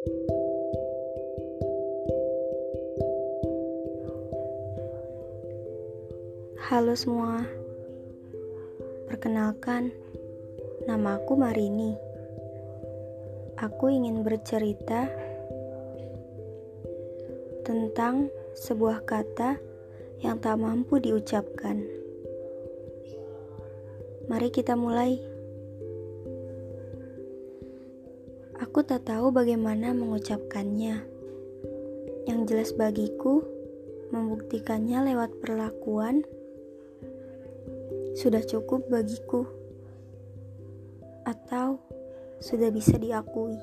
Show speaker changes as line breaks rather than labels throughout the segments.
Halo semua, perkenalkan, nama aku Marini. Aku ingin bercerita tentang sebuah kata yang tak mampu diucapkan. Mari kita mulai. Aku tak tahu bagaimana mengucapkannya. Yang jelas bagiku, membuktikannya lewat perlakuan sudah cukup bagiku, atau sudah bisa diakui.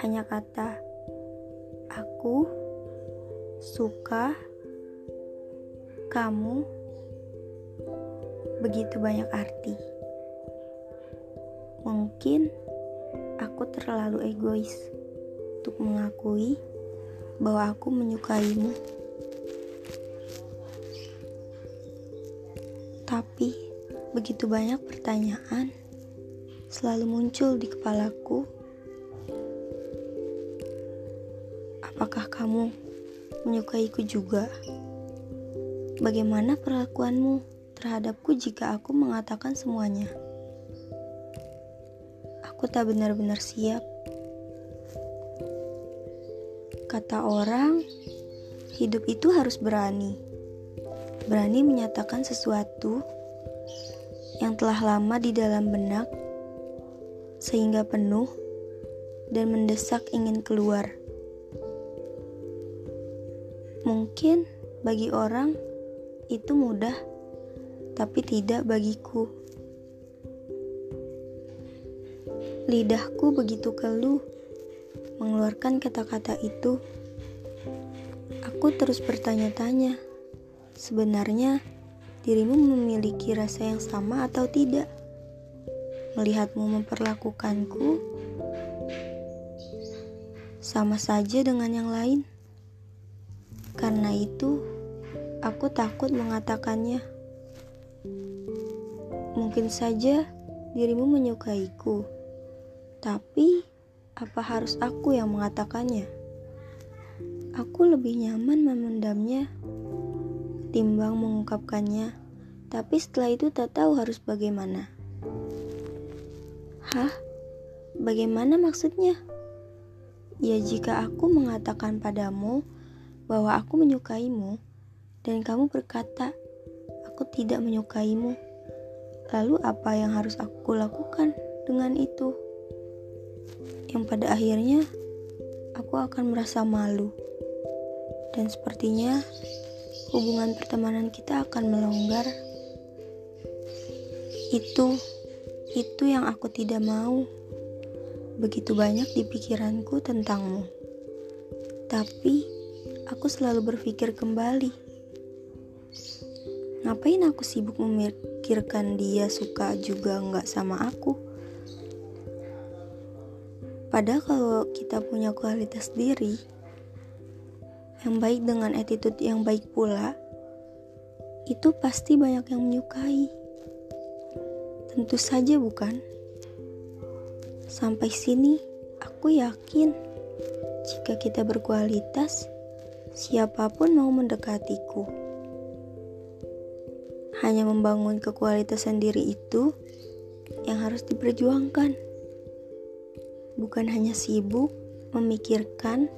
Hanya kata "aku suka kamu" begitu banyak arti. Mungkin aku terlalu egois untuk mengakui bahwa aku menyukaimu. Tapi begitu banyak pertanyaan selalu muncul di kepalaku. Apakah kamu menyukaiku juga? Bagaimana perlakuanmu terhadapku jika aku mengatakan semuanya? Aku tak benar-benar siap. Kata orang, hidup itu harus berani berani menyatakan sesuatu yang telah lama di dalam benak, sehingga penuh dan mendesak ingin keluar. Mungkin bagi orang itu mudah, tapi tidak bagiku. Lidahku begitu keluh mengeluarkan kata-kata itu. Aku terus bertanya-tanya Sebenarnya, dirimu memiliki rasa yang sama atau tidak? Melihatmu memperlakukanku sama saja dengan yang lain. Karena itu, aku takut mengatakannya. Mungkin saja dirimu menyukaiku, tapi apa harus aku yang mengatakannya? Aku lebih nyaman memendamnya ketimbang mengungkapkannya, tapi setelah itu tak tahu harus bagaimana. Hah? Bagaimana maksudnya? Ya jika aku mengatakan padamu bahwa aku menyukaimu dan kamu berkata aku tidak menyukaimu, lalu apa yang harus aku lakukan dengan itu? Yang pada akhirnya aku akan merasa malu dan sepertinya hubungan pertemanan kita akan melonggar. Itu, itu yang aku tidak mau. Begitu banyak di pikiranku tentangmu. Tapi, aku selalu berpikir kembali. Ngapain aku sibuk memikirkan dia suka juga nggak sama aku? Padahal kalau kita punya kualitas diri, yang baik dengan attitude yang baik pula, itu pasti banyak yang menyukai. Tentu saja bukan? Sampai sini, aku yakin jika kita berkualitas, siapa pun mau mendekatiku. Hanya membangun kekualitasan diri itu yang harus diperjuangkan. Bukan hanya sibuk memikirkan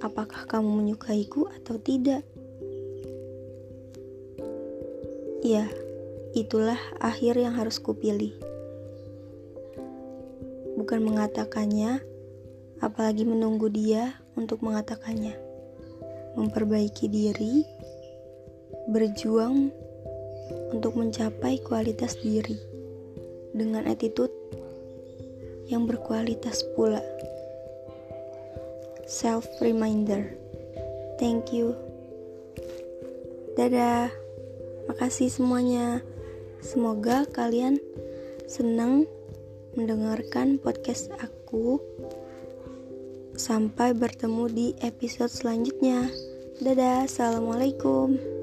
apakah kamu menyukaiku atau tidak. Ya, itulah akhir yang harus kupilih. Bukan mengatakannya, apalagi menunggu dia untuk mengatakannya. Memperbaiki diri, berjuang untuk mencapai kualitas diri dengan attitude yang berkualitas pula self reminder. Thank you. Dadah. Makasih semuanya. Semoga kalian senang mendengarkan podcast aku. Sampai bertemu di episode selanjutnya. Dadah, assalamualaikum.